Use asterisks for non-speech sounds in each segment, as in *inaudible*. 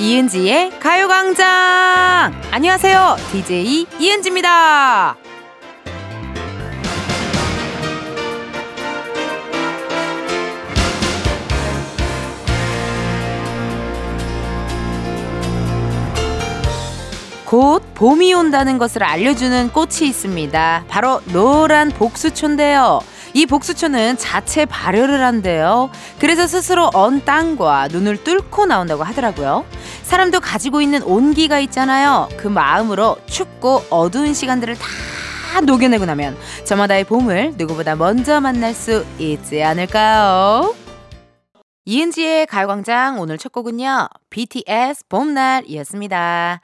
이은지의 가요광장! 안녕하세요. DJ 이은지입니다. 곧 봄이 온다는 것을 알려주는 꽃이 있습니다. 바로 노란 복수초인데요. 이 복수초는 자체 발효를 한대요. 그래서 스스로 언 땅과 눈을 뚫고 나온다고 하더라고요. 사람도 가지고 있는 온기가 있잖아요. 그 마음으로 춥고 어두운 시간들을 다 녹여내고 나면 저마다의 봄을 누구보다 먼저 만날 수 있지 않을까요? 이은지의 가요광장 오늘 첫 곡은요. BTS 봄날이었습니다.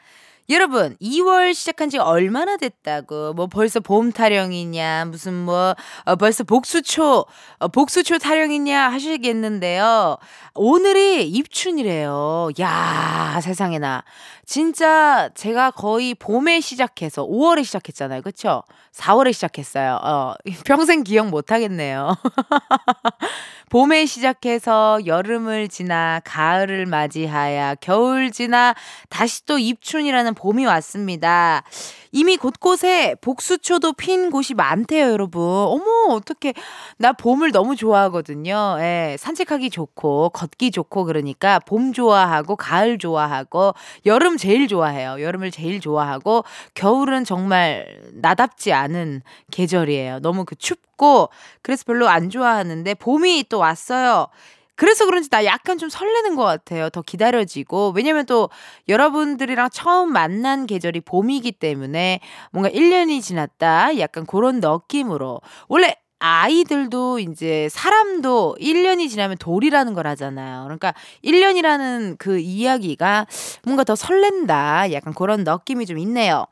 여러분, 2월 시작한 지 얼마나 됐다고, 뭐 벌써 봄 타령이냐, 무슨 뭐, 어, 벌써 복수초, 어, 복수초 타령이냐 하시겠는데요. 오늘이 입춘이래요. 야 세상에나. 진짜 제가 거의 봄에 시작해서 5월에 시작했잖아요. 그쵸? 4월에 시작했어요. 어, *laughs* 평생 기억 못 하겠네요. *laughs* 봄에 시작해서 여름을 지나 가을을 맞이하여 겨울 지나 다시 또 입춘이라는 봄이 왔습니다. 이미 곳곳에 복수초도 핀 곳이 많대요, 여러분. 어머, 어떻게 나 봄을 너무 좋아하거든요. 예, 산책하기 좋고 걷기 좋고 그러니까 봄 좋아하고 가을 좋아하고 여름 제일 좋아해요. 여름을 제일 좋아하고 겨울은 정말 나답지 않은 계절이에요. 너무 그 춥고 그래서 별로 안 좋아하는데 봄이 또 왔어요. 그래서 그런지 나 약간 좀 설레는 것 같아요. 더 기다려지고. 왜냐면 또 여러분들이랑 처음 만난 계절이 봄이기 때문에 뭔가 1년이 지났다. 약간 그런 느낌으로. 원래 아이들도 이제 사람도 1년이 지나면 돌이라는 걸 하잖아요. 그러니까 1년이라는 그 이야기가 뭔가 더 설렌다. 약간 그런 느낌이 좀 있네요.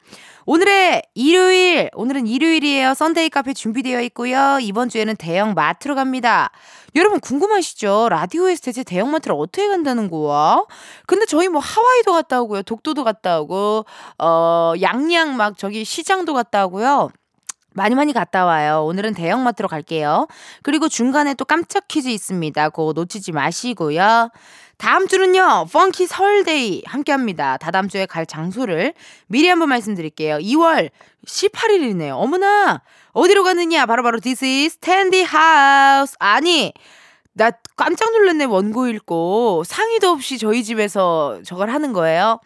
오늘의 일요일, 오늘은 일요일이에요. Sunday 카페 준비되어 있고요. 이번 주에는 대형 마트로 갑니다. 여러분 궁금하시죠? 라디오에서 대체 대형 마트를 어떻게 간다는 거야? 근데 저희 뭐 하와이도 갔다 오고요. 독도도 갔다 오고, 어, 양양 막 저기 시장도 갔다 오고요. 많이 많이 갔다 와요. 오늘은 대형마트로 갈게요. 그리고 중간에 또 깜짝 퀴즈 있습니다. 그거 놓치지 마시고요. 다음 주는요, 펑키 설데이 함께 합니다. 다다음 주에 갈 장소를 미리 한번 말씀드릴게요. 2월 18일이네요. 어머나! 어디로 가느냐? 바로바로 바로 This is Tandy House. 아니, 나 깜짝 놀랐네, 원고 읽고. 상의도 없이 저희 집에서 저걸 하는 거예요.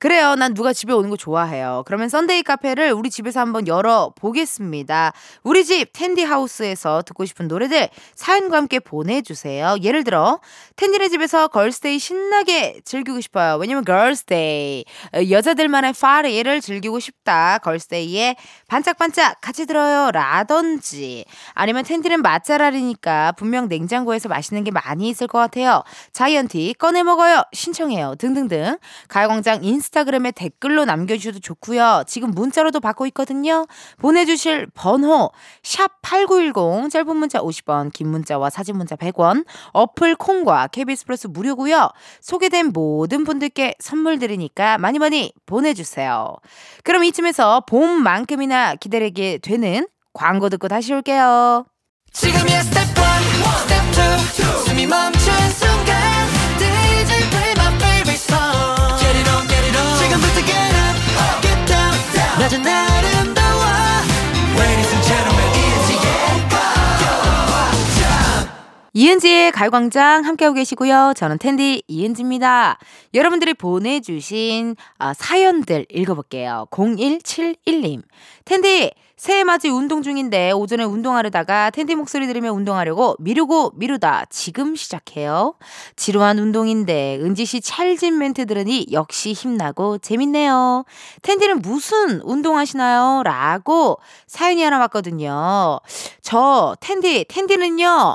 그래요. 난 누가 집에 오는 거 좋아해요. 그러면 Sunday 카페를 우리 집에서 한번 열어 보겠습니다. 우리 집 텐디 house에서 듣고 싶은 노래들 사연과 함께 보내주세요. 예를 들어 텐디네 집에서 걸스데이 신나게 즐기고 싶어요. 왜냐면 걸스데이 여자들만의 파티를 즐기고 싶다. 걸스데이에 반짝반짝 같이 들어요. 라든지 아니면 텐디는 맛잘알이니까 분명 냉장고에서 맛있는 게 많이 있을 것 같아요. 자이언티 꺼내 먹어요. 신청해요. 등등등 가요광장 인스 인스타그램에 댓글로 남겨주셔도 좋고요. 지금 문자로도 받고 있거든요. 보내주실 번호 샵 8910 짧은 문자 50원 긴 문자와 사진 문자 100원 어플 콩과 KBS 플러스 무료고요. 소개된 모든 분들께 선물 드리니까 많이 많이 보내주세요. 그럼 이쯤에서 봄만큼이나 기다리게 되는 광고 듣고 다시 올게요. 지금이야 스텝 1, 스텝 2, 숨이 멈춘 순간 낮은 아름다워 Ladies and gentlemen 이은지의 가요광장 함께하고 계시고요. 저는 텐디 이은지입니다. 여러분들이 보내주신 어, 사연들 읽어볼게요. 0171님. 텐디, 새해 맞이 운동 중인데 오전에 운동하려다가 텐디 목소리 들으며 운동하려고 미루고 미루다 지금 시작해요. 지루한 운동인데 은지 씨 찰진 멘트 들으니 역시 힘나고 재밌네요. 텐디는 무슨 운동하시나요? 라고 사연이 하나 왔거든요. 저 텐디 텐디는요.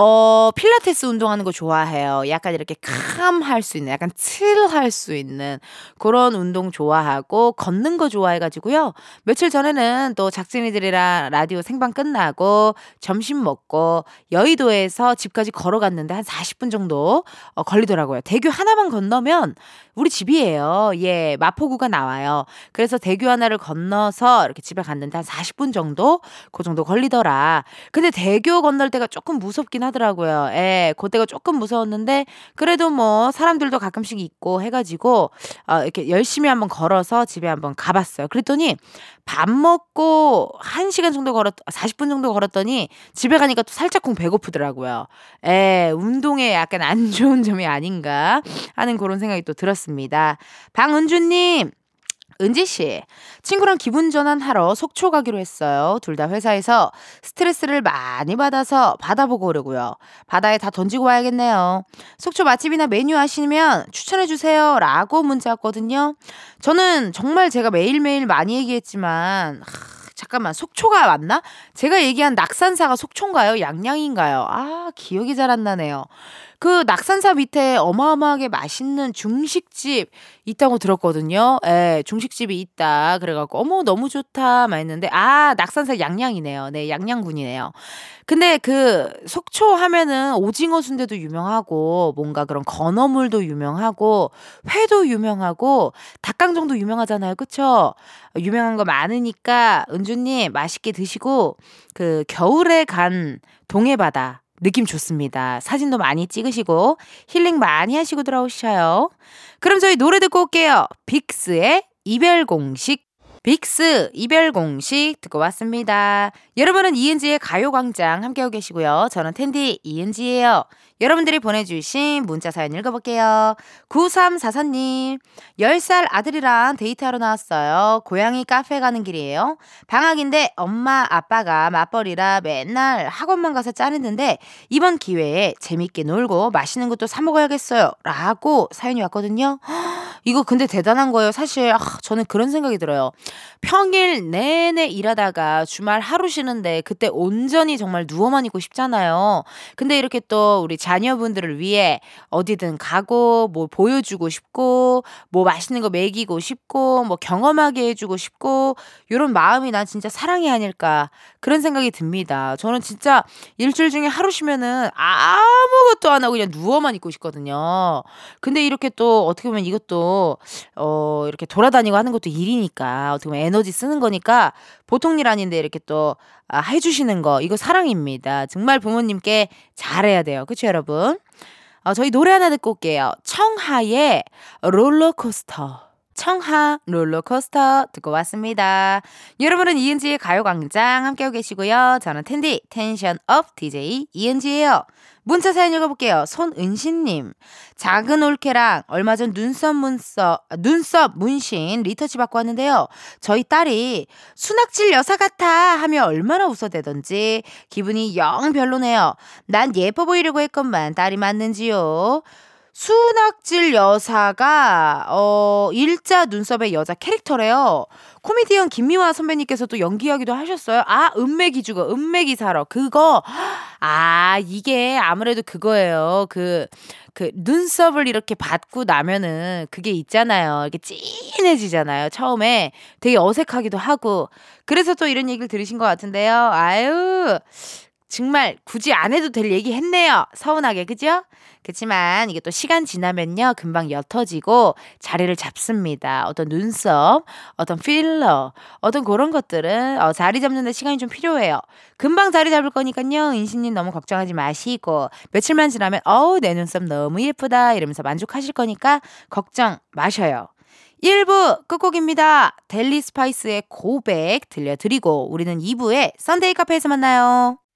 어, 필라테스 운동하는 거 좋아해요. 약간 이렇게 캄할 수 있는, 약간 칠할 수 있는 그런 운동 좋아하고 걷는 거 좋아해가지고요. 며칠 전에는 또 작진이들이랑 라디오 생방 끝나고 점심 먹고 여의도에서 집까지 걸어갔는데 한 40분 정도 어, 걸리더라고요. 대교 하나만 건너면 우리 집이에요. 예, 마포구가 나와요. 그래서 대교 하나를 건너서 이렇게 집에 갔는데 한 40분 정도? 그 정도 걸리더라. 근데 대교 건널 때가 조금 무섭긴 하더라고요. 예, 그때가 조금 무서웠는데 그래도 뭐 사람들도 가끔씩 있고 해가지고 어, 이렇게 열심히 한번 걸어서 집에 한번 가봤어요. 그랬더니 밥 먹고 1시간 정도 걸었, 40분 정도 걸었더니 집에 가니까 또 살짝쿵 배고프더라고요. 에, 운동에 약간 안 좋은 점이 아닌가 하는 그런 생각이 또 들었습니다. 방은주님, 은지 씨, 친구랑 기분 전환하러 속초 가기로 했어요. 둘 다 회사에서 스트레스를 많이 받아서 바다 보고 오려고요. 바다에 다 던지고 와야겠네요. 속초 맛집이나 메뉴 아시면 추천해 주세요. 라고 문자 왔거든요. 저는 정말 제가 매일매일 많이 얘기했지만 하, 잠깐만 속초가 맞나? 제가 얘기한 낙산사가 속초인가요? 양양인가요? 아 기억이 잘 안 나네요. 그 낙산사 밑에 어마어마하게 맛있는 중식집 있다고 들었거든요. 예, 중식집이 있다. 그래갖고, 어머, 너무 좋다. 막 했는데, 아, 낙산사 양양이네요. 네, 양양군이네요. 근데 그 속초 하면은 오징어 순대도 유명하고, 뭔가 그런 건어물도 유명하고, 회도 유명하고, 닭강정도 유명하잖아요. 그쵸? 유명한 거 많으니까, 은주님 맛있게 드시고, 그 겨울에 간 동해바다, 느낌 좋습니다. 사진도 많이 찍으시고 힐링 많이 하시고 들어오셔요. 그럼 저희 노래 듣고 올게요. 빅스의 이별 공식. 빅스 이별 공식 듣고 왔습니다. 여러분은 이은지의 가요광장 함께하고 계시고요. 저는 텐디 이은지예요. 여러분들이 보내주신 문자 사연 읽어볼게요. 9344님, 10살 아들이랑 데이트하러 나왔어요. 고양이 카페 가는 길이에요. 방학인데 엄마, 아빠가 맞벌이라 맨날 학원만 가서 짠한데 이번 기회에 재밌게 놀고 맛있는 것도 사먹어야겠어요. 라고 사연이 왔거든요. *gasps* 이거 근데 대단한 거예요. 사실, 아, 저는 그런 생각이 들어요. 평일 내내 일하다가 주말 하루 쉬는 데 그때 온전히 정말 누워만 있고 싶잖아요. 근데 이렇게 또 우리 자녀분들을 위해 어디든 가고 뭐 보여주고 싶고 뭐 맛있는 거 먹이고 싶고 뭐 경험하게 해주고 싶고 이런 마음이 난 진짜 사랑이 아닐까 그런 생각이 듭니다. 저는 진짜 일주일 중에 하루 쉬면은 아무것도 안 하고 그냥 누워만 있고 싶거든요. 근데 이렇게 또 어떻게 보면 이것도 어 이렇게 돌아다니고 하는 것도 일이니까 어떻게 보면 에너지 쓰는 거니까 보통 일 아닌데 이렇게 또 아, 해주시는 거 이거 사랑입니다. 정말 부모님께 잘해야 돼요. 그렇죠 여러분? 어, 저희 노래 하나 듣고 올게요. 청하의 롤러코스터. 청하 롤러코스터 듣고 왔습니다. 여러분은 이은지의 가요광장 함께하고 계시고요. 저는 텐디 tension up DJ 이은지예요. 문자 사연 읽어볼게요. 손은신님. 작은 올케랑 얼마 전 눈썹 문서, 눈썹 문신 retouch 받고 왔는데요. 저희 딸이 순악질 여사 같아 하며 얼마나 웃어대던지 기분이 영 별로네요. 난 예뻐 보이려고 했건만 딸이 맞는지요. 순악질 여사가 어 일자 눈썹의 여자 캐릭터래요. 코미디언 김미화 선배님께서도 연기하기도 하셨어요. 아 은맥이 죽어 은맥이 살아 그거 아 이게 아무래도 그거예요. 그그 그 눈썹을 이렇게 받고 나면은 그게 있잖아요. 이렇게 찐해지잖아요. 처음에 되게 어색하기도 하고 그래서 또 이런 얘기를 들으신 것 같은데요. 아유 정말 굳이 안 해도 될 얘기 했네요. 서운하게, 그죠? 그렇지만 이게 또 시간 지나면요. 금방 옅어지고 자리를 잡습니다. 어떤 눈썹, 어떤 필러, 어떤 그런 것들은 어, 자리 잡는 데 시간이 좀 필요해요. 금방 자리 잡을 거니까요. 인신님 너무 걱정하지 마시고 며칠만 지나면 어우 내 눈썹 너무 예쁘다 이러면서 만족하실 거니까 걱정 마셔요. 1부 끝곡입니다. 델리 스파이스의 고백 들려드리고 우리는 2부에 Sunday 카페에서 만나요.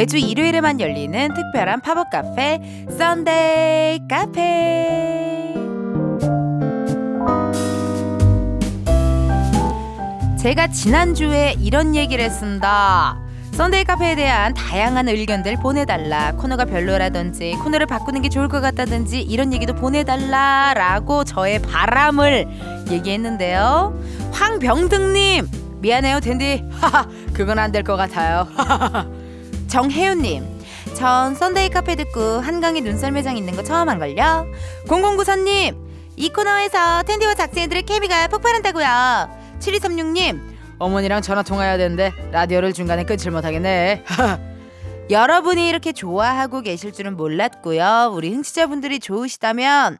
매주 일요일에만 열리는 특별한 팝업 카페 Sunday 카페 제가 지난주에 이런 얘기를 했습니다. Sunday 카페에 대한 다양한 의견들 보내달라. 코너가 별로라든지 코너를 바꾸는 게 좋을 것 같다든지 이런 얘기도 보내달라라고 저의 바람을 얘기했는데요. 황병등님 미안해요 텐디. *laughs* 하하 그건 안 될 것 같아요 *laughs* 정혜윤님. 전 Sunday 카페 듣고 한강에 눈썰 매장 있는 거 처음 안걸요? 0094님 이 코너에서 텐디와 작진이들의 케미가 폭발한다고요. 7236님 어머니랑 전화 통화해야 되는데 라디오를 중간에 끊질 못하겠네. *laughs* 여러분이 이렇게 좋아하고 계실 줄은 몰랐고요. 우리 흥취자분들이 좋으시다면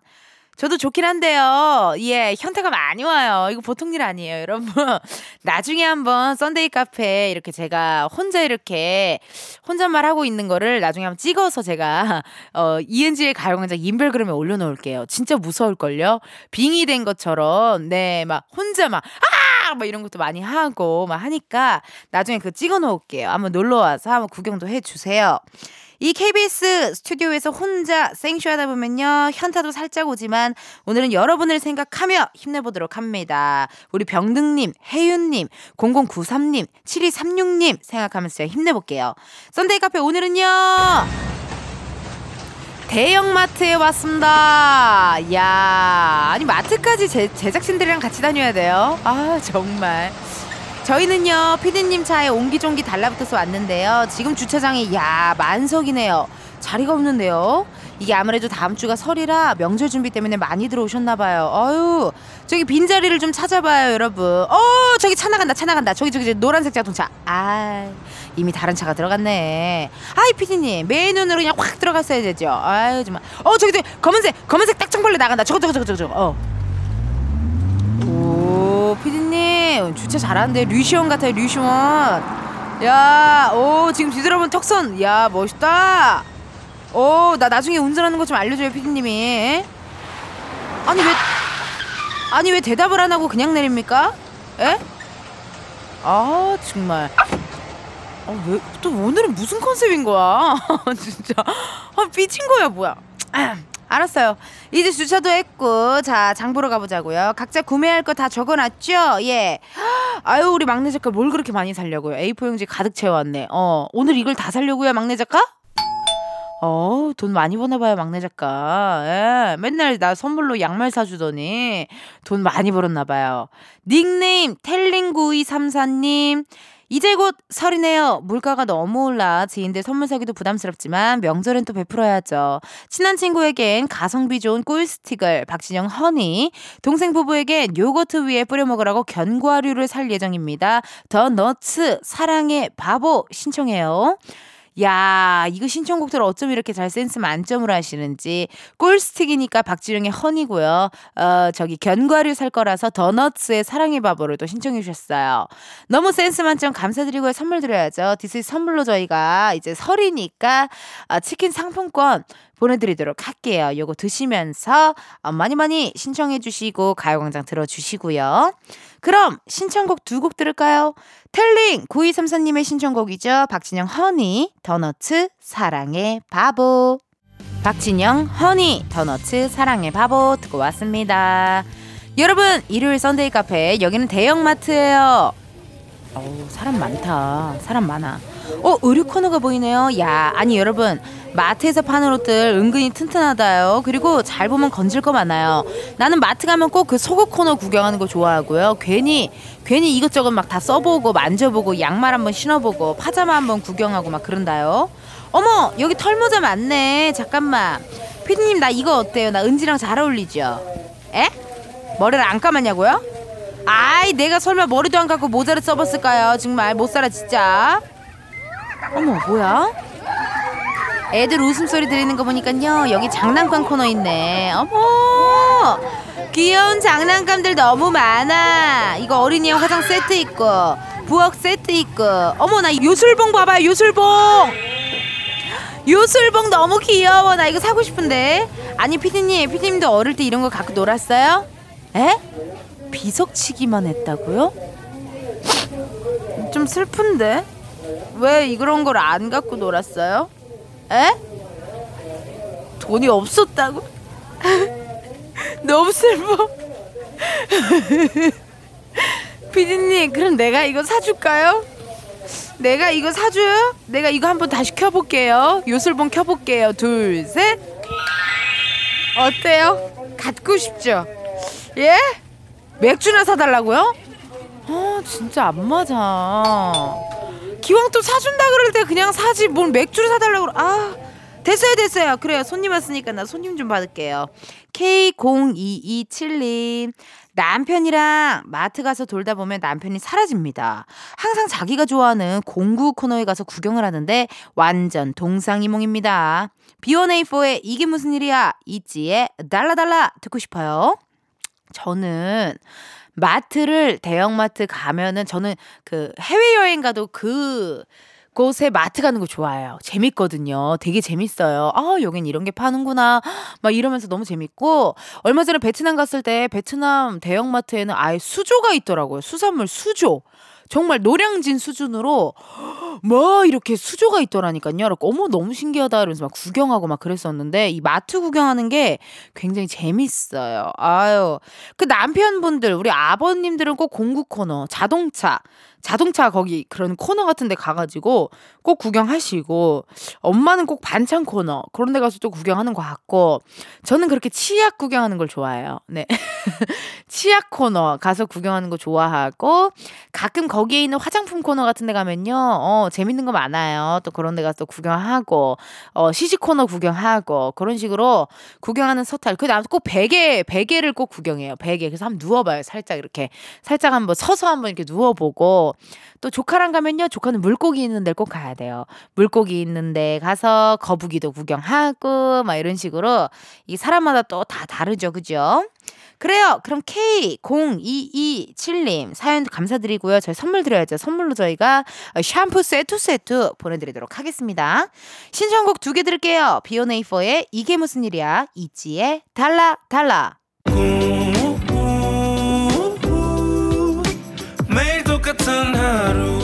저도 좋긴 한데요. 예, 현타가 많이 와요. 이거 보통 일 아니에요, 여러분. *laughs* 나중에 한번 Sunday 카페 이렇게 제가 혼자 이렇게 혼잣말 하고 있는 거를 나중에 한번 찍어서 제가 *laughs* 어 이은지의 가요광장 인별그램에 올려놓을게요. 진짜 무서울걸요. 빙이 된 것처럼 네, 막 혼자 막 아! 막 이런 것도 많이 하고 막 하니까 나중에 그거 찍어 놓을게요. 한번 놀러 와서 한번 구경도 해 주세요. 이 KBS 스튜디오에서 혼자 생쇼하다 보면요. 현타도 살짝 오지만 오늘은 여러분을 생각하며 힘내보도록 합니다. 우리 병등님, 혜윤님, 0093님, 7236님 생각하면서 힘내볼게요. 썬데이 카페 오늘은요. 대형마트에 왔습니다. 야, 아니 마트까지 제, 제작진들이랑 같이 다녀야 돼요. 아 정말. 저희는요 피디님 차에 옹기종기 달라붙어서 왔는데요. 지금 주차장이 야 만석이네요. 자리가 없는데요. 이게 아무래도 다음 주가 설이라 명절 준비 때문에 많이 들어오셨나 봐요. 어유 저기 빈 자리를 좀 찾아봐요, 여러분. 어 저기 차 나간다, 차 나간다. 저기 저기, 노란색 자동차. 아 이미 다른 차가 들어갔네. 아이 피디님 맨 눈으로 그냥 확 들어갔어야 되죠. 아유 정말. 어 저기 저기 검은색 검은색 딱정벌레 나간다. 저거 저거 저거 저거. 어. 오 피디님 주차 잘하는데 류시원 같아요 류시원. 야, 오 지금 뒤돌아보면 턱선. 야 멋있다. 오, 나 나중에 운전하는 거 좀 알려줘요, 피디님이. 아니 왜 아니 왜 대답을 안 하고 그냥 내립니까? 에? 아 정말. 아, 왜, 또 오늘은 무슨 컨셉인 거야? *laughs* 진짜. 아, 삐친 거야, 뭐야. *clears throat* 알았어요. 이제 주차도 했고, 자, 장 보러 가보자고요. 각자 구매할 거 다 적어놨죠? 예. *gasps* 아유, 우리 막내 작가 뭘 그렇게 많이 살려고요? A4 용지 가득 채워왔네. 어, 오늘 이걸 다 살려고요, 막내 작가? 어, 돈 많이 버나 봐요, 막내 작가. 예, 맨날 나 선물로 양말 사주더니 돈 많이 벌었나 봐요. 닉네임, 텔링구이삼사님. 이제 곧 설이네요. 물가가 너무 올라 지인들 선물 사기도 부담스럽지만 명절엔 또 베풀어야죠. 친한 친구에겐 가성비 좋은 꿀 스틱을 박진영 허니, 동생 부부에겐 요거트 위에 뿌려 먹으라고 견과류를 살 예정입니다. 더 너츠 사랑의 바보 신청해요. 야, 이거 신청곡들 어쩜 이렇게 잘 센스 만점으로 하시는지. 꿀스틱이니까 박진영의 Honey고요. 어, 저기 견과류 살 거라서 The Nuts의 사랑의 바보를 또 신청해 주셨어요. 너무 센스 만점 감사드리고요. 선물 드려야죠. this 선물로 저희가 이제 설이니까 어, 치킨 상품권 보내드리도록 할게요. 요거 드시면서 어, 많이 많이 신청해 주시고 가요광장 들어주시고요. 그럼 신청곡 두 곡 들을까요? 텔링 9234님의 신청곡이죠. 박진영 Honey The Nuts 사랑의 바보 박진영 Honey The Nuts 사랑의 바보 듣고 왔습니다. 여러분 일요일 Sunday 카페 여기는 대형마트예요. 어우 사람 많다. 사람 많아. 어 의류 코너가 보이네요. 야 아니 여러분 마트에서 파는 옷들 은근히 튼튼하다요. 그리고 잘 보면 건질 거 많아요. 나는 마트 가면 꼭 그 속옷 코너 구경하는 거 좋아하고요. 괜히 괜히 이것저것 막 다 써보고 만져보고 양말 한번 신어보고 파자마 한번 구경하고 막 그런다요. 어머 여기 털모자 많네. 잠깐만. 피디님 나 이거 어때요? 나 은지랑 잘 어울리죠? 에? 머리를 안 감았냐고요? 아이 내가 설마 머리도 안 감고 모자를 써봤을까요? 정말 못 살아 진짜. 어머 뭐야? 애들 웃음소리 들리는 거 보니까요 여기 장난감 코너 있네 어머 귀여운 장난감들 너무 많아 이거 어린이용 화장 세트 있고 부엌 세트 있고 어머 나 요술봉 봐봐요 요술봉 요술봉 너무 귀여워 나 이거 사고 싶은데 아니 피디님 피디님도 어릴 때 이런 거 갖고 놀았어요? 에? 비석치기만 했다고요? 좀 슬픈데 왜 이런 걸 안 갖고 놀았어요? 에? 돈이 없었다고? *laughs* 너무 슬퍼. *laughs* 피디님, 그럼 내가 이거 사줄까요? 내가 이거 사줘요? 내가 이거 한번 다시 켜볼게요. 요술봉 켜볼게요. 둘, 셋. 어때요? 갖고 싶죠? 예? 맥주나 사달라고요? 아 진짜 안 맞아. 기왕 또 사준다 그럴 때 그냥 사지 뭘 맥주를 사달라고. 아 됐어요 됐어요. 그래요 손님 왔으니까 나 손님 좀 받을게요. K0227님 남편이랑 마트 가서 돌다 보면 남편이 사라집니다. 항상 자기가 좋아하는 공구 코너에 가서 구경을 하는데 완전 동상이몽입니다. B1A4의 이게 무슨 일이야? 있지에 달라달라 듣고 싶어요. 저는 마트를 대형마트 가면은 저는 그 해외여행 가도 그 곳에 마트 가는 거 좋아해요. 재밌거든요. 되게 재밌어요. 아, 여긴 이런 게 파는구나. 막 이러면서 너무 재밌고 얼마 전에 베트남 갔을 때 베트남 대형마트에는 아예 수조가 있더라고요. 수산물 수조. 정말 노량진 수준으로 뭐 이렇게 수조가 있더라니까요. 그래서 어머 너무 신기하다 이러면서 막 구경하고 막 그랬었는데 이 마트 구경하는 게 굉장히 재밌어요. 아유 그 남편분들 우리 아버님들은 꼭 공구 코너 자동차 자동차 거기 그런 코너 같은 데 가가지고 꼭 구경하시고 엄마는 꼭 반찬 코너 그런 데 가서 또 구경하는 것 같고 저는 그렇게 치약 구경하는 걸 좋아해요. 네. *laughs* 치약 코너 가서 구경하는 거 좋아하고 가끔 거기에 있는 화장품 코너 같은 데 가면요. 어, 재밌는 거 많아요. 또 그런 데 가서 구경하고 어, 시식 코너 구경하고 그런 식으로 구경하는 서탈. 그 다음에 꼭 베개 베개를 꼭 구경해요. 베개. 그래서 한번 누워 봐요. 살짝 이렇게 살짝 한번 서서 한번 이렇게 누워 보고 또 조카랑 가면요. 조카는 물고기 있는 데를 꼭 가야 돼요. 물고기 있는 데 가서 거북이도 구경하고 막 이런 식으로 이 사람마다 또 다 다르죠. 그죠? 그래요. 그럼 K0227님 사연 감사드리고요. 저희 선물 드려야죠. 선물로 저희가 샴푸 세트 세트 보내드리도록 하겠습니다. 신청곡 두 개 드릴게요. 비오네이퍼의 이게 무슨 일이야. 이지의 달라 달라. 매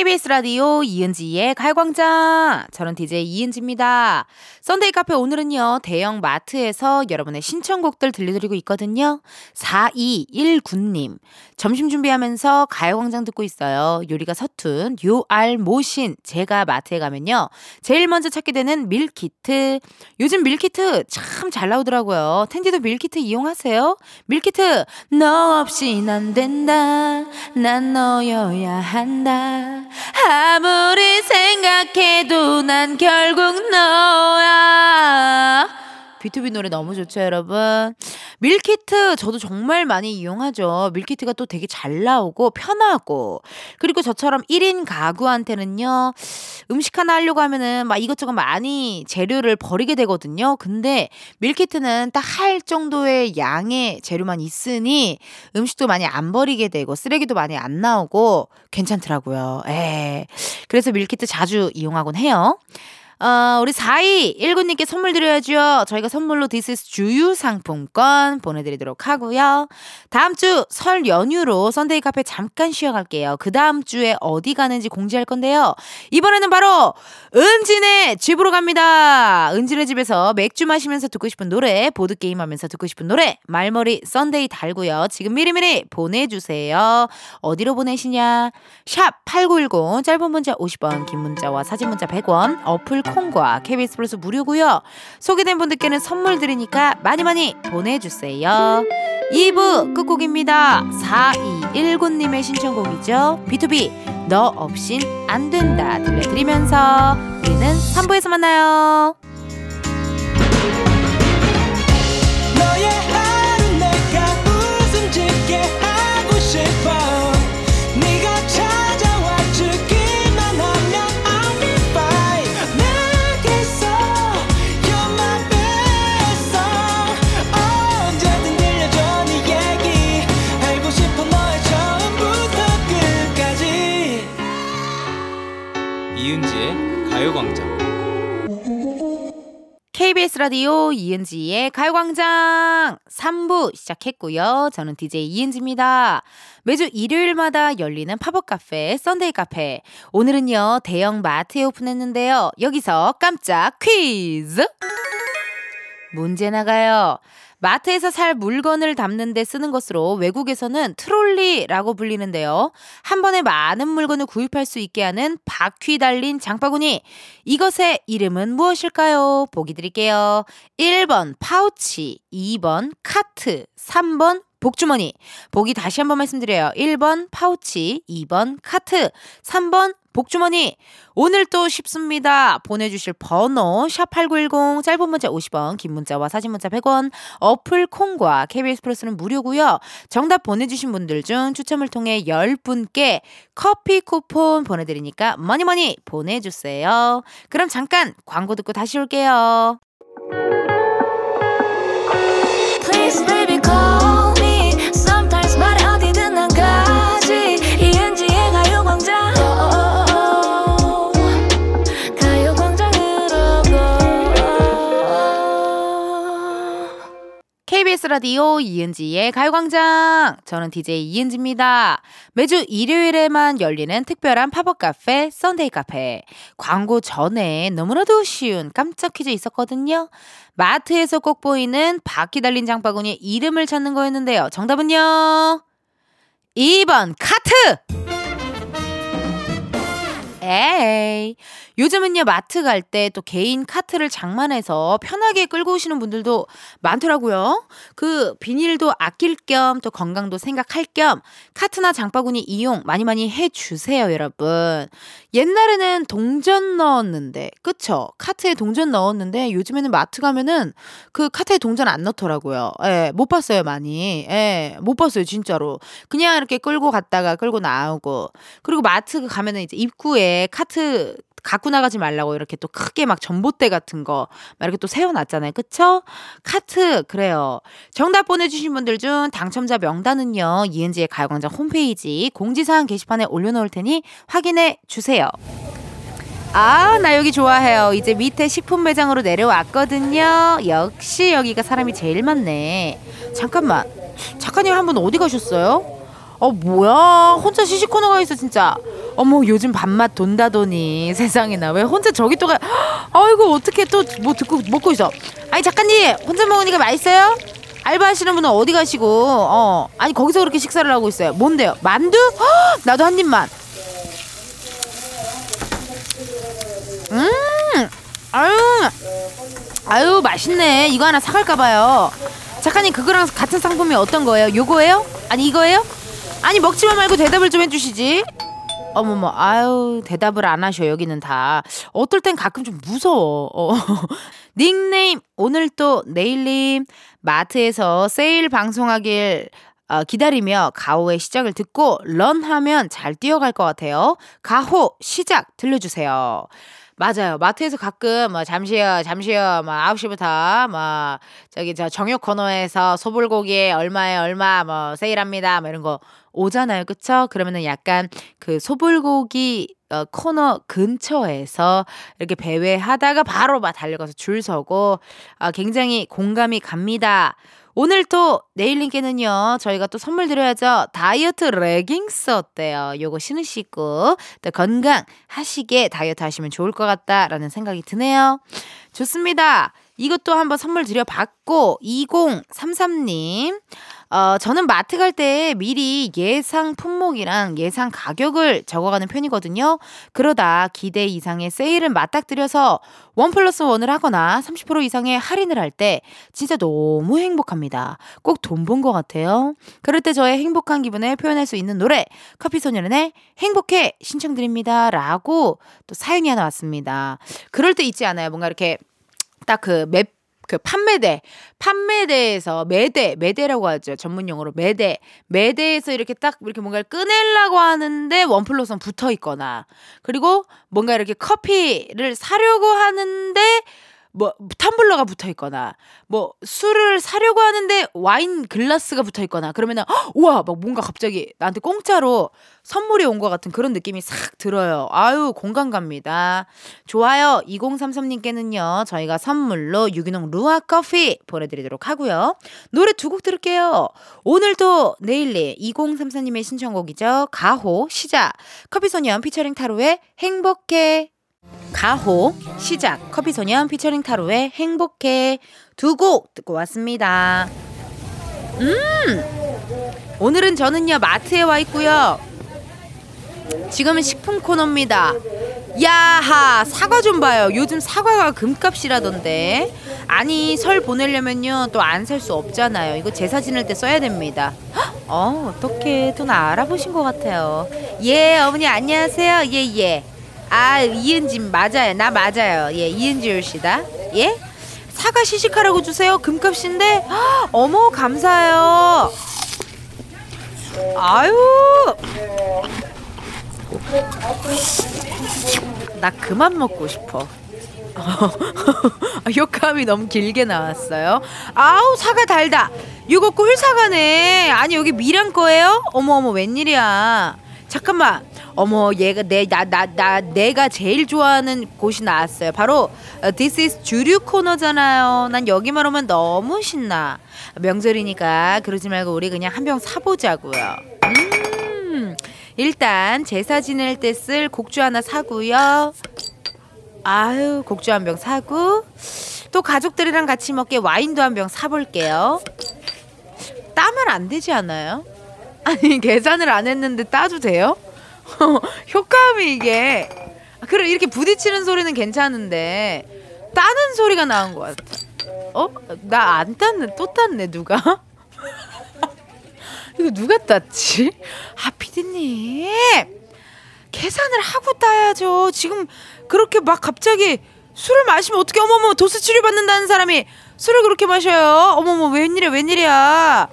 KBS 라디오 이은지의 가요광장. 저는 DJ 이은지입니다. Sunday 카페 오늘은요, 대형 마트에서 여러분의 신청곡들 들려드리고 있거든요. 4219님. 점심 준비하면서 가요광장 듣고 있어요. 요리가 서툰 요알못인. 제가 마트에 가면요. 제일 먼저 찾게 되는 밀키트. 요즘 밀키트 참 잘 나오더라고요. 텐디도 밀키트 이용하세요? 밀키트, 너 없인 안 된다. 난 너여야 한다. 아무리 생각해도 난 결국 너야. BTOB 노래 너무 좋죠, 여러분. 밀키트 저도 정말 많이 이용하죠. 밀키트가 또 되게 잘 나오고 편하고. 그리고 저처럼 1인 가구한테는요. 음식 하나 하려고 하면은 막 이것저것 많이 재료를 버리게 되거든요. 근데 밀키트는 딱 할 정도의 양의 재료만 있으니 음식도 많이 안 버리게 되고 쓰레기도 많이 안 나오고 괜찮더라고요. 에. 그래서 밀키트 자주 이용하곤 해요. 어, 우리 4219님께 선물 드려야죠. 저희가 선물로 is 주유 상품권 보내드리도록 하고요. 다음 주 설 연휴로 Sunday 카페 잠깐 쉬어갈게요. 그 다음 주에 어디 가는지 공지할 건데요. 이번에는 바로 은지네 집으로 갑니다. 은지네 집에서 맥주 마시면서 듣고 싶은 노래, 보드게임 하면서 듣고 싶은 노래, 말머리 Sunday 달고요. 지금 미리미리 보내주세요. 어디로 보내시냐? 샵 8910, 짧은 문자 50원, 긴 문자와 사진 문자 100원, 어플 콩과 KBS 플러스 무료고요. 소개된 분들께는 선물 드리니까 많이 많이 보내주세요. 2부 끝곡입니다. 4219님의 신청곡이죠. B2B 너 없인 안 된다 들려드리면서 우리는 3부에서 만나요. 라디오 이은지의 가요광장 3부 시작했고요. 저는 DJ 이은지입니다. 매주 일요일마다 열리는 팝업 카페 Sunday 카페. 오늘은요 대형 마트에 오픈했는데요. 여기서 깜짝 퀴즈. 문제 나가요. 마트에서 살 물건을 담는 데 쓰는 것으로 외국에서는 트롤리 트롤리라고 불리는데요. 한 번에 많은 물건을 구입할 수 있게 하는 바퀴 달린 장바구니. 이것의 이름은 무엇일까요? 보기 드릴게요. 1번 파우치, 2번 카트, 3번 복주머니. 보기 다시 한번 말씀드려요. 1번 파우치, 2번 카트, 3번 복주머니. 오늘 또 쉽습니다. 보내주실 번호 샵8910 짧은 문자 50원 긴 문자와 사진 문자 100원 어플 콩과 KBS 플러스는 무료고요. 정답 보내주신 분들 중 추첨을 통해 10분께 커피 쿠폰 보내드리니까 머니머니 보내주세요. 그럼 잠깐 광고 듣고 다시 올게요. Please baby KBS 라디오 이은지의 가요광장. 저는 DJ 이은지입니다. 매주 일요일에만 열리는 특별한 팝업 카페, Sunday 카페. 광고 전에 너무나도 쉬운 깜짝 퀴즈 있었거든요. 마트에서 꼭 보이는 바퀴 달린 장바구니의 이름을 찾는 거였는데요. 정답은요? 2번 카트! 에이. 요즘은요, 마트 갈 때 또 개인 카트를 장만해서 편하게 끌고 오시는 분들도 많더라고요. 그 비닐도 아낄 겸 또 건강도 생각할 겸 카트나 장바구니 이용 많이 많이 해주세요, 여러분. 옛날에는 동전 넣었는데, 그쵸? 카트에 동전 넣었는데 요즘에는 마트 가면은 그 카트에 동전 안 넣더라고요. 예, 못 봤어요, 많이. 예, 못 봤어요, 진짜로. 그냥 이렇게 끌고 갔다가 끌고 나오고. 그리고 마트 가면은 이제 입구에 카트 갖고 나가지 말라고 이렇게 또 크게 막 전봇대 같은 거 막 이렇게 또 세워놨잖아요. 그쵸? 카트, 그래요. 정답 보내주신 분들 중 당첨자 명단은요, 이은지의 가요광장 홈페이지 공지사항 게시판에 올려놓을 테니 확인해 주세요. 아, 나 여기 좋아해요. 이제 밑에 식품 매장으로 내려왔거든요. 역시 여기가 사람이 제일 많네. 잠깐만. 작가님 한 분 어디 가셨어요? 어, 뭐야. 혼자 시시코너 가 있어, 진짜. 어머, 요즘 밥맛 돈다더니. *laughs* 세상에나. 왜 혼자 저기 또 가. *gasps* 아이고, 어떻게 또 뭐 듣고 먹고 있어. 아니, 작가님, 혼자 먹으니까 맛있어요? 알바하시는 분은 어디 가시고, 어. 아니, 거기서 그렇게 식사를 하고 있어요. 뭔데요? 만두? 헉, *gasps* 나도 한 입만. 음, 아유, 아유 맛있네. 이거 하나 사갈까 봐요. 작가님 그거랑 같은 상품이 어떤 거예요? 요거예요? 아니 이거예요? 아니 먹지마 말고 대답을 좀 해주시지. 어머머, 아유 대답을 안 하셔 여기는 다. 어떨 땐 가끔 좀 무서워. 어. *laughs* 닉네임 오늘 또 내일님 마트에서 세일 방송하길 어, 기다리며 가호의 시작을 듣고 런하면 잘 뛰어갈 것 같아요. 가호 시작 들려주세요. 맞아요. 마트에서 가끔 뭐 잠시요, 잠시요, 뭐 9시부터 뭐 저기 저 정육 코너에서 소불고기에 얼마에 얼마 뭐 세일합니다. 뭐 이런 거 오잖아요. 그쵸? 그러면은 약간 그 소불고기 어, 코너 근처에서 이렇게 배회하다가 바로 막 달려가서 줄 서고 아, 굉장히 공감이 갑니다. 오늘 또 내일님께는요 저희가 또 선물 드려야죠. 다이어트 레깅스 어때요? 요거 신으시고 또 건강하시게 다이어트 하시면 좋을 것 같다라는 생각이 드네요. 좋습니다 이것도 한번 선물 드려봤고 2033님 어, 저는 마트 갈 때 미리 예상 품목이랑 예상 가격을 적어가는 편이거든요. 그러다 기대 이상의 세일을 맞닥뜨려서 원 플러스 원을 하거나 30% 이상의 할인을 할 때 진짜 너무 행복합니다. 꼭 돈 본 것 같아요. 그럴 때 저의 행복한 기분을 표현할 수 있는 노래 커피소년의 행복해 신청드립니다. 라고 또 사연이 하나 왔습니다. 그럴 때 있지 않아요? 뭔가 이렇게 딱 그 매 그 판매대, 판매대에서 매대, 매대라고 하죠. 전문 용어로 매대. 매대에서 이렇게 딱 이렇게 뭔가를 꺼내려고 하는데 one plus one 붙어 있거나 그리고 뭔가 이렇게 커피를 사려고 하는데 뭐 텀블러가 붙어 있거나 뭐 술을 사려고 하는데 와인 글라스가 붙어 있거나 그러면은 헉, 우와 막 뭔가 갑자기 나한테 공짜로 선물이 온 것 같은 그런 느낌이 싹 들어요. 아유 공감 갑니다. 좋아요. 2033님께는요 저희가 선물로 유기농 루아 커피 보내드리도록 하고요. 노래 두 곡 들을게요. 오늘도 내일리 2034님의 신청곡이죠. 가호 시작 커피소년 피처링 타로의 행복해 가호 시작 커피소년 피처링 타로의 행복해 두 곡 듣고 왔습니다. 음 오늘은 저는요 마트에 와 있고요. 지금은 식품 코너입니다. 야하 사과 좀 봐요. 요즘 사과가 금값이라던데. 아니 설 보내려면요 또 안 살 수 없잖아요. 이거 제사 지낼 때 써야 됩니다. 헉, 어 어떻게 또 나 알아보신 것 같아요. 예 어머니 안녕하세요. 예 예. 아 이은진 맞아요. 나 맞아요. 예 이은지율 씨다. 예? 사과 시식하라고 주세요. 금값인데. 헉, 어머 감사해요. 아유. 나 그만 먹고 싶어. *laughs* 효과음이 너무 길게 나왔어요. 아우 사과 달다. 이거 꿀사과네. 아니 여기 미량 거예요? 어머 어머 웬일이야. 잠깐만. 어머 얘가 내 나 나 나 내가 제일 좋아하는 곳이 나왔어요. 바로 어, This is 주류 코너잖아요. 난 여기만 오면 너무 신나. 명절이니까 그러지 말고 우리 그냥 한 병 사보자고요. 음. 일단 제사 지낼 때 쓸 곡주 하나 사고요. 아유 곡주 한 병 사고 또 가족들이랑 같이 먹게 와인도 한 병 사볼게요. 따면 안 되지 않아요? 아니 계산을 안 했는데 따도 돼요? *laughs* 효과음이 이게 그래 이렇게 부딪히는 소리는 괜찮은데 따는 소리가 나온 것 같아. 어? 나 안 땄네 또 땄네 누가? *laughs* 이거 누가 땄지? 아 피디님 계산을 하고 따야죠. 지금 그렇게 막 갑자기 술을 마시면 어떻게 어머머 도수 치료 받는다는 사람이 술을 그렇게 마셔요. 어머머 웬일이야 웬일이야.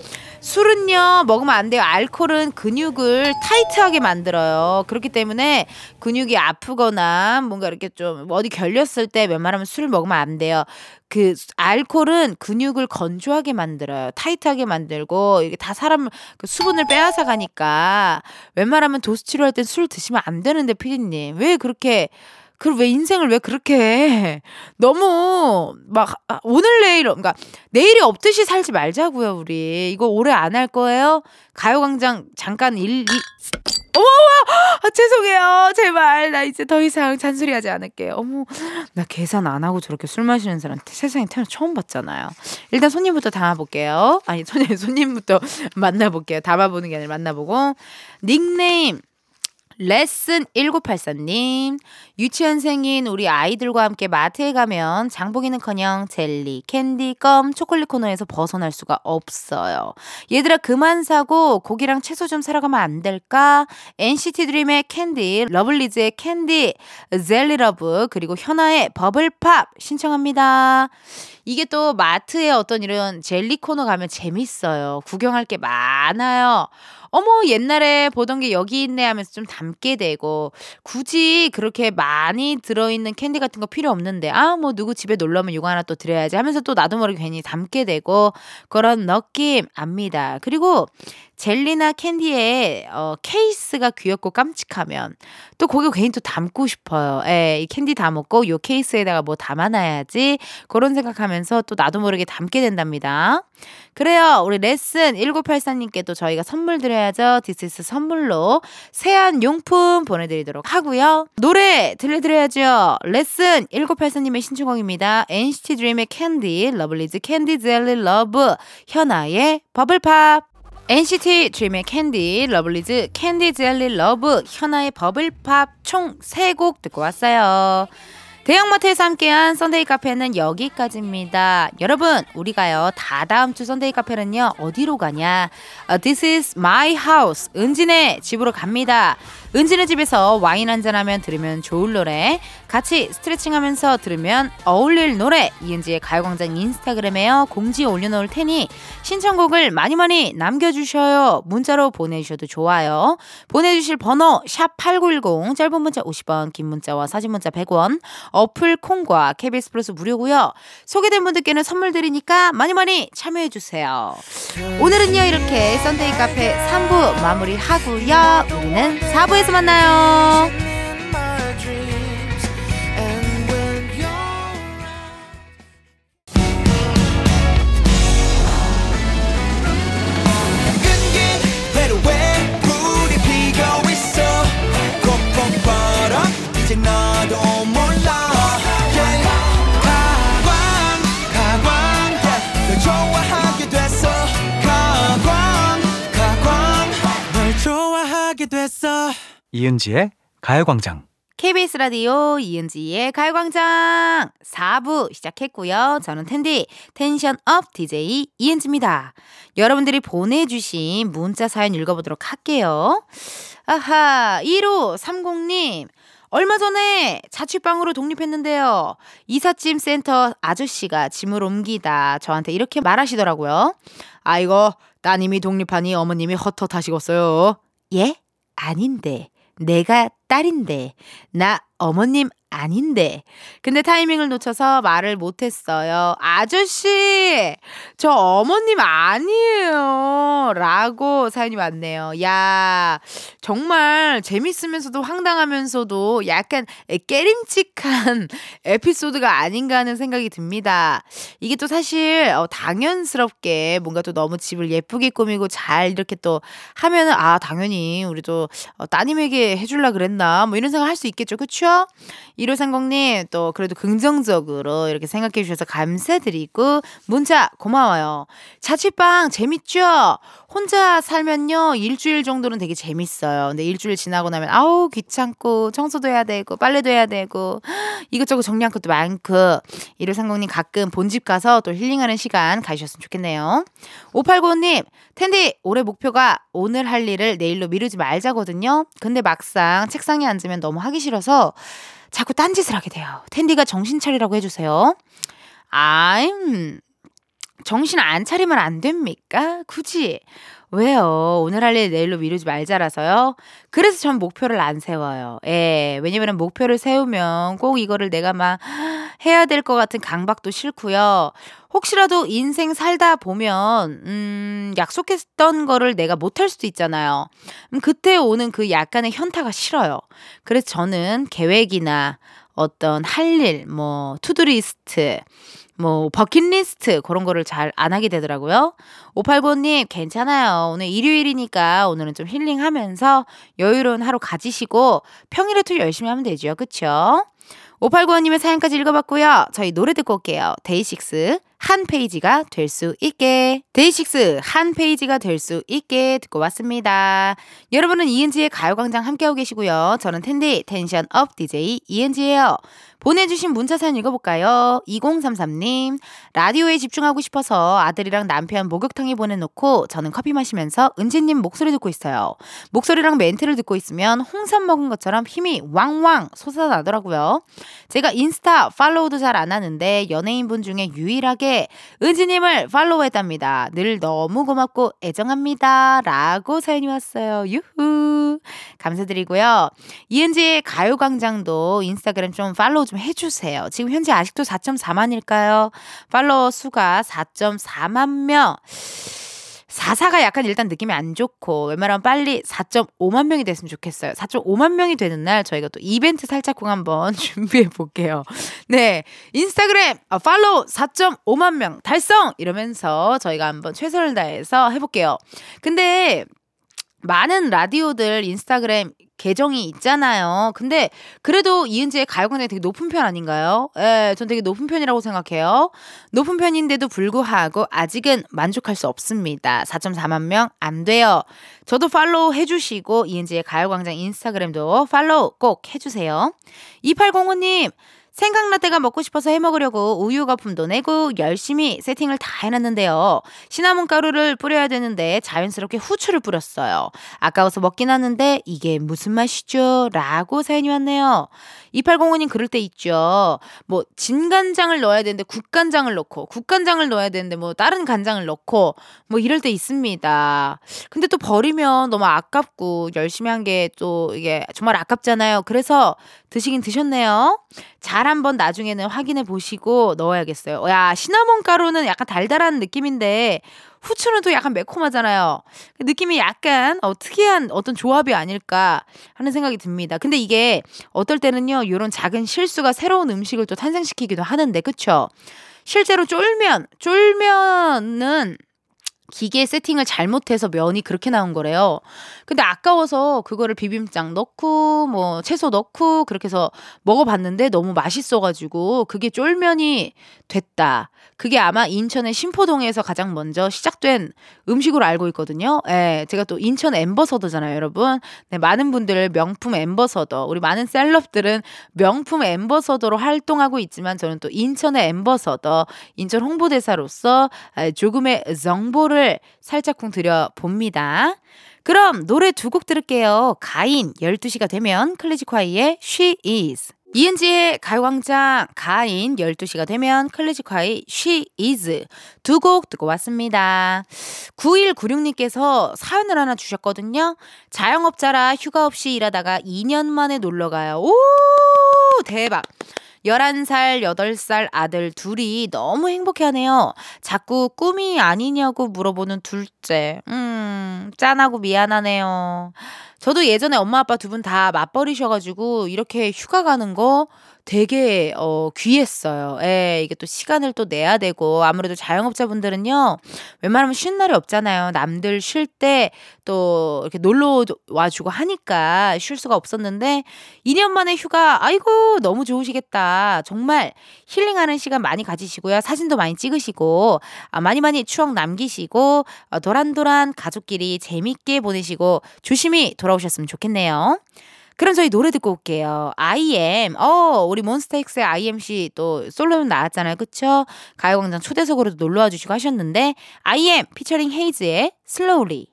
술은요 먹으면 안 돼요. 알코올은 근육을 타이트하게 만들어요. 그렇기 때문에 근육이 아프거나 뭔가 이렇게 좀 어디 결렸을 때 웬만하면 술을 먹으면 안 돼요. 그 알코올은 근육을 건조하게 만들어요. 타이트하게 만들고 이게 다 사람 그 수분을 빼앗아 가니까 웬만하면 도수 치료할 때술 드시면 안 되는데 피디님 왜 그렇게 그왜 인생을 왜 그렇게 해? *laughs* 너무 막 아, 오늘 내일 그러니까 내일이 없듯이 살지 말자고요 우리. 이거 오래 안 할 거예요? 가요광장 잠깐 일 이, 어머 아, 죄송해요. 제발. 나 이제 더 이상 잔소리하지 않을게요. 어머 나 계산 안 하고 저렇게 술 마시는 사람 세상에 태어나 처음 봤잖아요. 일단 손님부터 담아볼게요. 아니 손님 *laughs* 손님부터 만나볼게요. 담아보는 게 아니라 만나보고. 닉네임 레슨 1984님, 유치원생인 우리 아이들과 함께 마트에 가면 장보기는커녕 젤리, 캔디, 껌, 초콜릿 코너에서 벗어날 수가 없어요. 얘들아 그만 사고 고기랑 채소 좀 사러 가면 안 될까? NCT 드림의 캔디, 러블리즈의 Candy, Jelly Love, 그리고 현아의 Bubble Pop 신청합니다. 이게 또 마트에 어떤 이런 젤리 코너 가면 재밌어요. 구경할 게 많아요. 어머 옛날에 보던 게 여기 있네 하면서 좀 담게 되고 굳이 그렇게 많이 들어있는 캔디 같은 거 필요 없는데 아 뭐 누구 집에 놀러 오면 이거 하나 또 드려야지 하면서 또 나도 모르게 괜히 담게 되고 그런 느낌 압니다. 그리고 젤리나 캔디에 어, 케이스가 귀엽고 깜찍하면 또 거기 괜히 또 담고 싶어요. 예, 이 캔디 다 먹고 요 케이스에다가 뭐 담아놔야지 그런 생각하면서 또 나도 모르게 담게 된답니다. 그래요. 우리 레슨 1984님께도 저희가 선물 드려야죠. 디스스 선물로 세안 용품 보내드리도록 하고요. 노래 들려드려야죠. 레슨 1984님의 신청곡입니다. NCT 드림의 캔디, 러블리즈 Candy Jelly Love, 현아의 Bubble Pop. NCT 드림의 캔디, 러블리즈 Candy Jelly Love, 현아의 Bubble Pop 총 3곡 듣고 왔어요. 대형마트에서 함께한 Sunday 카페는 여기까지입니다. 여러분, 우리가요, 다 다음 주 Sunday 카페는요, 어디로 가냐? 어, This is my house. 은진의 집으로 갑니다. 은진의 집에서 와인 한잔하면 들으면 좋을 노래, 같이 스트레칭 하면서 들으면 어울릴 노래, 이은지의 가요광장 인스타그램에요, 공지 올려놓을 테니 신청곡을 많이 많이 남겨주셔요. 문자로 보내주셔도 좋아요. 보내주실 번호, 샵8910, 짧은 문자 50원, 긴 문자와 사진 문자 100원, 어플 콩과 KBS 플러스 무료고요. 소개된 분들께는 선물 드리니까 많이 많이 참여해 주세요. 오늘은요 이렇게 Sunday 카페 3부 마무리하고요. 우리는 4부에서 만나요. 있어 이은지의 가요광장. KBS 라디오 이은지의 가요광장 4부 시작했고요. 저는 텐디 텐션업 DJ 이은지입니다. 여러분들이 보내주신 문자 사연 읽어보도록 할게요. 아하 1530님 얼마 전에 자취방으로 독립했는데요. 이삿짐 센터 아저씨가 짐을 옮기다 저한테 이렇게 말하시더라고요. 아이고 따님이 독립하니 어머님이 헛헛하시겠어요. 예? 아닌데. 내가 딸인데. 나 어머님 아닌데. 근데 타이밍을 놓쳐서 말을 못했어요. 아저씨! 저 어머님 아니에요. 라고 사연이 왔네요. 야, 정말 재밌으면서도 황당하면서도 약간 깨림칙한 *laughs* 에피소드가 아닌가 하는 생각이 듭니다. 이게 또 사실 어, 당연스럽게 뭔가 또 너무 집을 예쁘게 꾸미고 잘 이렇게 또 하면은 아, 당연히 우리도 어, 따님에게 해줄라 그랬나 뭐 이런 생각 할 수 있겠죠. 그쵸? 1530님 또 그래도 긍정적으로 이렇게 생각해 주셔서 감사드리고 문자 고마워요. 자취방 재밌죠? 혼자 살면요 일주일 정도는 되게 재밌어요. 근데 일주일 지나고 나면 아우 귀찮고 청소도 해야 되고 빨래도 해야 되고 *gasps* 이것저것 정리할 것도 많고 1530님 가끔 본집 가서 또 힐링하는 시간 가지셨으면 좋겠네요. 5895님 텐디 올해 목표가 오늘 할 일을 내일로 미루지 말자거든요. 근데 막상 책상에 앉으면 너무 하기 싫어서 자꾸 딴짓을 하게 돼요. 텐디가 정신 차리라고 해주세요. 아임, 정신 안 차리면 안 됩니까? 굳이. 왜요? 오늘 할 일 내일로 미루지 말자라서요. 그래서 전 목표를 안 세워요. 예. 왜냐면 목표를 세우면 꼭 이거를 내가 막 해야 될 것 같은 강박도 싫고요. 혹시라도 인생 살다 보면, 음, 약속했던 거를 내가 못할 수도 있잖아요. 음, 그때 오는 그 약간의 현타가 싫어요. 그래서 저는 계획이나 어떤 할 일, 뭐, to-do list, 뭐 버킷리스트 그런 거를 잘 안 하게 되더라고요. 589님 괜찮아요. 오늘 일요일이니까 오늘은 좀 힐링하면서 여유로운 하루 가지시고 평일에도 열심히 하면 되죠. 그쵸? 5895님의 사연까지 읽어봤고요. 저희 노래 듣고 올게요. 데이식스 한 페이지가 될 수 있게 데이식스 한 페이지가 될 수 있게 듣고 왔습니다. 여러분은 이은지의 가요광장 함께하고 계시고요. 저는 텐디 tension up DJ 이은지예요. 보내주신 문자 사연 읽어볼까요? 2033님 라디오에 집중하고 싶어서 아들이랑 남편 목욕탕에 보내놓고 저는 커피 마시면서 은지님 목소리 듣고 있어요. 목소리랑 멘트를 듣고 있으면 홍삼 먹은 것처럼 힘이 왕왕 솟아나더라고요. 제가 인스타 팔로우도 잘 안 하는데 연예인분 중에 유일하게 은지님을 팔로우했답니다. 늘 너무 고맙고 애정합니다. 라고 사연이 왔어요. 유후. 감사드리고요. 이은지의 가요광장도 인스타그램 좀 팔로우 좀 해주세요. 지금 현재 아직도 4.4만일까요? 팔로워 수가 4.4만 명. 4사가 약간 일단 느낌이 안 좋고 웬만하면 빨리 4.5만 명이 됐으면 좋겠어요. 4.5만 명이 되는 날 저희가 또 이벤트 살짝쿵 한번 *laughs* 준비해 볼게요. 네. 인스타그램 어, 팔로우 4.5만 명 달성 이러면서 저희가 한번 최선을 다해서 해 볼게요. 근데 많은 라디오들 인스타그램 계정이 있잖아요. 근데 그래도 이은지의 가요광장이 되게 높은 편 아닌가요? 예, 전 되게 높은 편이라고 생각해요. 높은 편인데도 불구하고 아직은 만족할 수 없습니다. 4.4만 명 안 돼요. 저도 팔로우 해주시고 이은지의 가요광장 인스타그램도 팔로우 꼭 해주세요. 2805님 생강라떼가 먹고 싶어서 해먹으려고 우유 거품도 내고 열심히 세팅을 다 해놨는데요. 시나몬 가루를 뿌려야 되는데 자연스럽게 후추를 뿌렸어요. 아까워서 먹긴 하는데 이게 무슨 맛이죠? 라고 사연이 왔네요. 2805님 그럴 때 있죠. 뭐 진간장을 넣어야 되는데 국간장을 넣고 국간장을 넣어야 되는데 뭐 다른 간장을 넣고 뭐 이럴 때 있습니다. 근데 또 버리면 너무 아깝고 열심히 한 게 또 이게 정말 아깝잖아요. 그래서 드시긴 드셨네요. 잘 한번 나중에는 확인해 보시고 넣어야겠어요. 야, 시나몬 가루는 약간 달달한 느낌인데 후추는 또 약간 매콤하잖아요. 느낌이 약간 어, 특이한 어떤 조합이 아닐까 하는 생각이 듭니다. 근데 이게 어떨 때는요, 이런 작은 실수가 새로운 음식을 또 탄생시키기도 하는데, 그쵸? 실제로 쫄면, 쫄면은 기계 세팅을 잘못해서 면이 그렇게 나온 거래요. 근데 아까워서 그거를 비빔장 넣고 뭐 채소 넣고 그렇게 해서 먹어봤는데 너무 맛있어가지고 그게 쫄면이 됐다. 그게 아마 인천의 신포동에서 가장 먼저 시작된 음식으로 알고 있거든요. 예, 제가 또 인천 ambassador잖아요, 여러분. 네, 많은 분들 명품 ambassador, 우리 많은 셀럽들은 명품 ambassador로 활동하고 있지만 저는 또 인천의 ambassador, 인천 홍보대사로서 아, 조금의 정보를 살짝쿵 드려봅니다. 그럼 노래 두 곡 들을게요. 가인 12시가 되면 클래지콰이의 She Is 이은지의 가요광장 가인 12시가 되면 클래지콰이의 She Is 두 곡 듣고 왔습니다. 9196님께서 사연을 하나 주셨거든요. 자영업자라 휴가 없이 일하다가 2년 만에 놀러가요. 오 대박. 11살, 8살 아들 둘이 너무 행복해 하네요. 자꾸 꿈이 아니냐고 물어보는 둘째. 음, 짠하고 미안하네요. 저도 예전에 엄마 아빠 두 분 다 맞벌이셔가지고 이렇게 휴가 가는 거 되게 어 귀했어요. 예, 이게 또 시간을 또 내야 되고 아무래도 자영업자분들은요. 웬만하면 쉬는 날이 없잖아요. 남들 쉴 때 또 이렇게 놀러 와 주고 하니까 쉴 수가 없었는데 2년 만에 휴가 아이고 너무 좋으시겠다. 정말 힐링하는 시간 많이 가지시고요. 사진도 많이 찍으시고 아, 많이 많이 추억 남기시고 어, 도란도란 가족끼리 재밌게 보내시고 조심히 돌아오셨으면 좋겠네요. 그럼 저희 노래 듣고 올게요. IM. 어, 우리 몬스타엑스의 IMC 또 솔로는 나왔잖아요. 그쵸? 가요광장 초대석으로도 놀러와 주시고 하셨는데 IM featuring 헤이즈의 Slowly.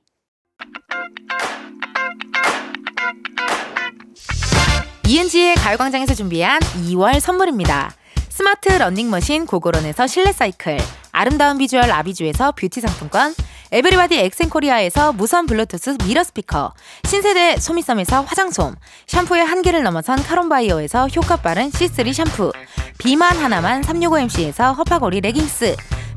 이은지의 가요광장에서 준비한 2월 선물입니다. 스마트 러닝머신 고고런에서 실내 사이클, 아름다운 비주얼 아비주에서 뷰티 상품권, 에브리바디 엑센코리아에서 무선 블루투스 mirror 스피커, 신세대 소미섬에서 화장솜, 샴푸의 한계를 넘어선 카론바이어에서 효과 빠른 C3 샴푸, 비만 하나만 365MC에서 허파고리 레깅스,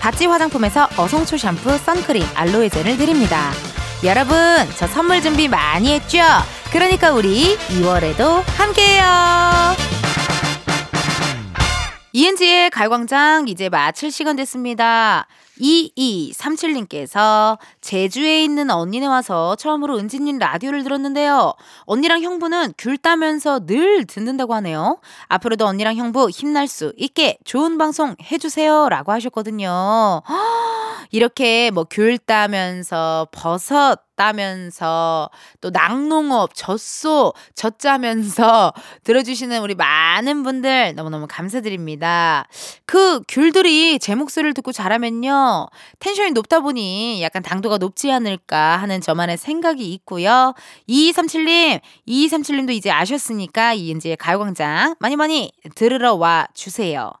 바찌 화장품에서 어송초 샴푸, 선크림, 알로에 젤을 드립니다. 여러분, 저 선물 준비 많이 했죠? 그러니까 우리 2월에도 함께해요. 이은지의 가요광장 이제 마칠 시간 됐습니다. 2237님께서 제주에 있는 언니네 와서 처음으로 은지님 라디오를 들었는데요. 언니랑 형부는 귤 따면서 늘 듣는다고 하네요. 앞으로도 언니랑 형부 힘날 수 있게 좋은 방송 해주세요. 라고 하셨거든요. *gasps* 이렇게 뭐 귤 따면서 버섯 따면서 또 낙농업 젖소 젖짜면서 *laughs* 들어주시는 우리 많은 분들 너무너무 감사드립니다. 그 귤들이 제 목소리를 듣고 자라면 요 텐션이 높다 보니 약간 당도가 높지 않을까 하는 저만의 생각이 있고요. 2237님 2237님도 이제 아셨으니까 이은지의 가요광장 많이 많이 들으러 와 주세요.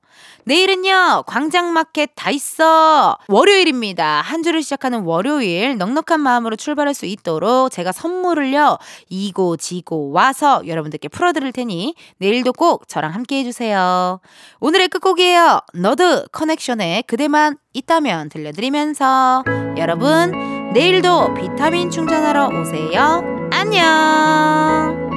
내일은요, 광장마켓 다 있어! 월요일입니다. 한 주를 시작하는 월요일, 넉넉한 마음으로 출발할 수 있도록 제가 선물을요, 이고 지고 와서 여러분들께 풀어드릴 테니 내일도 꼭 저랑 함께 해주세요. 오늘의 끝곡이에요. 너드 커넥션의 그대만 있다면 들려드리면서 여러분, 내일도 비타민 충전하러 오세요. 안녕!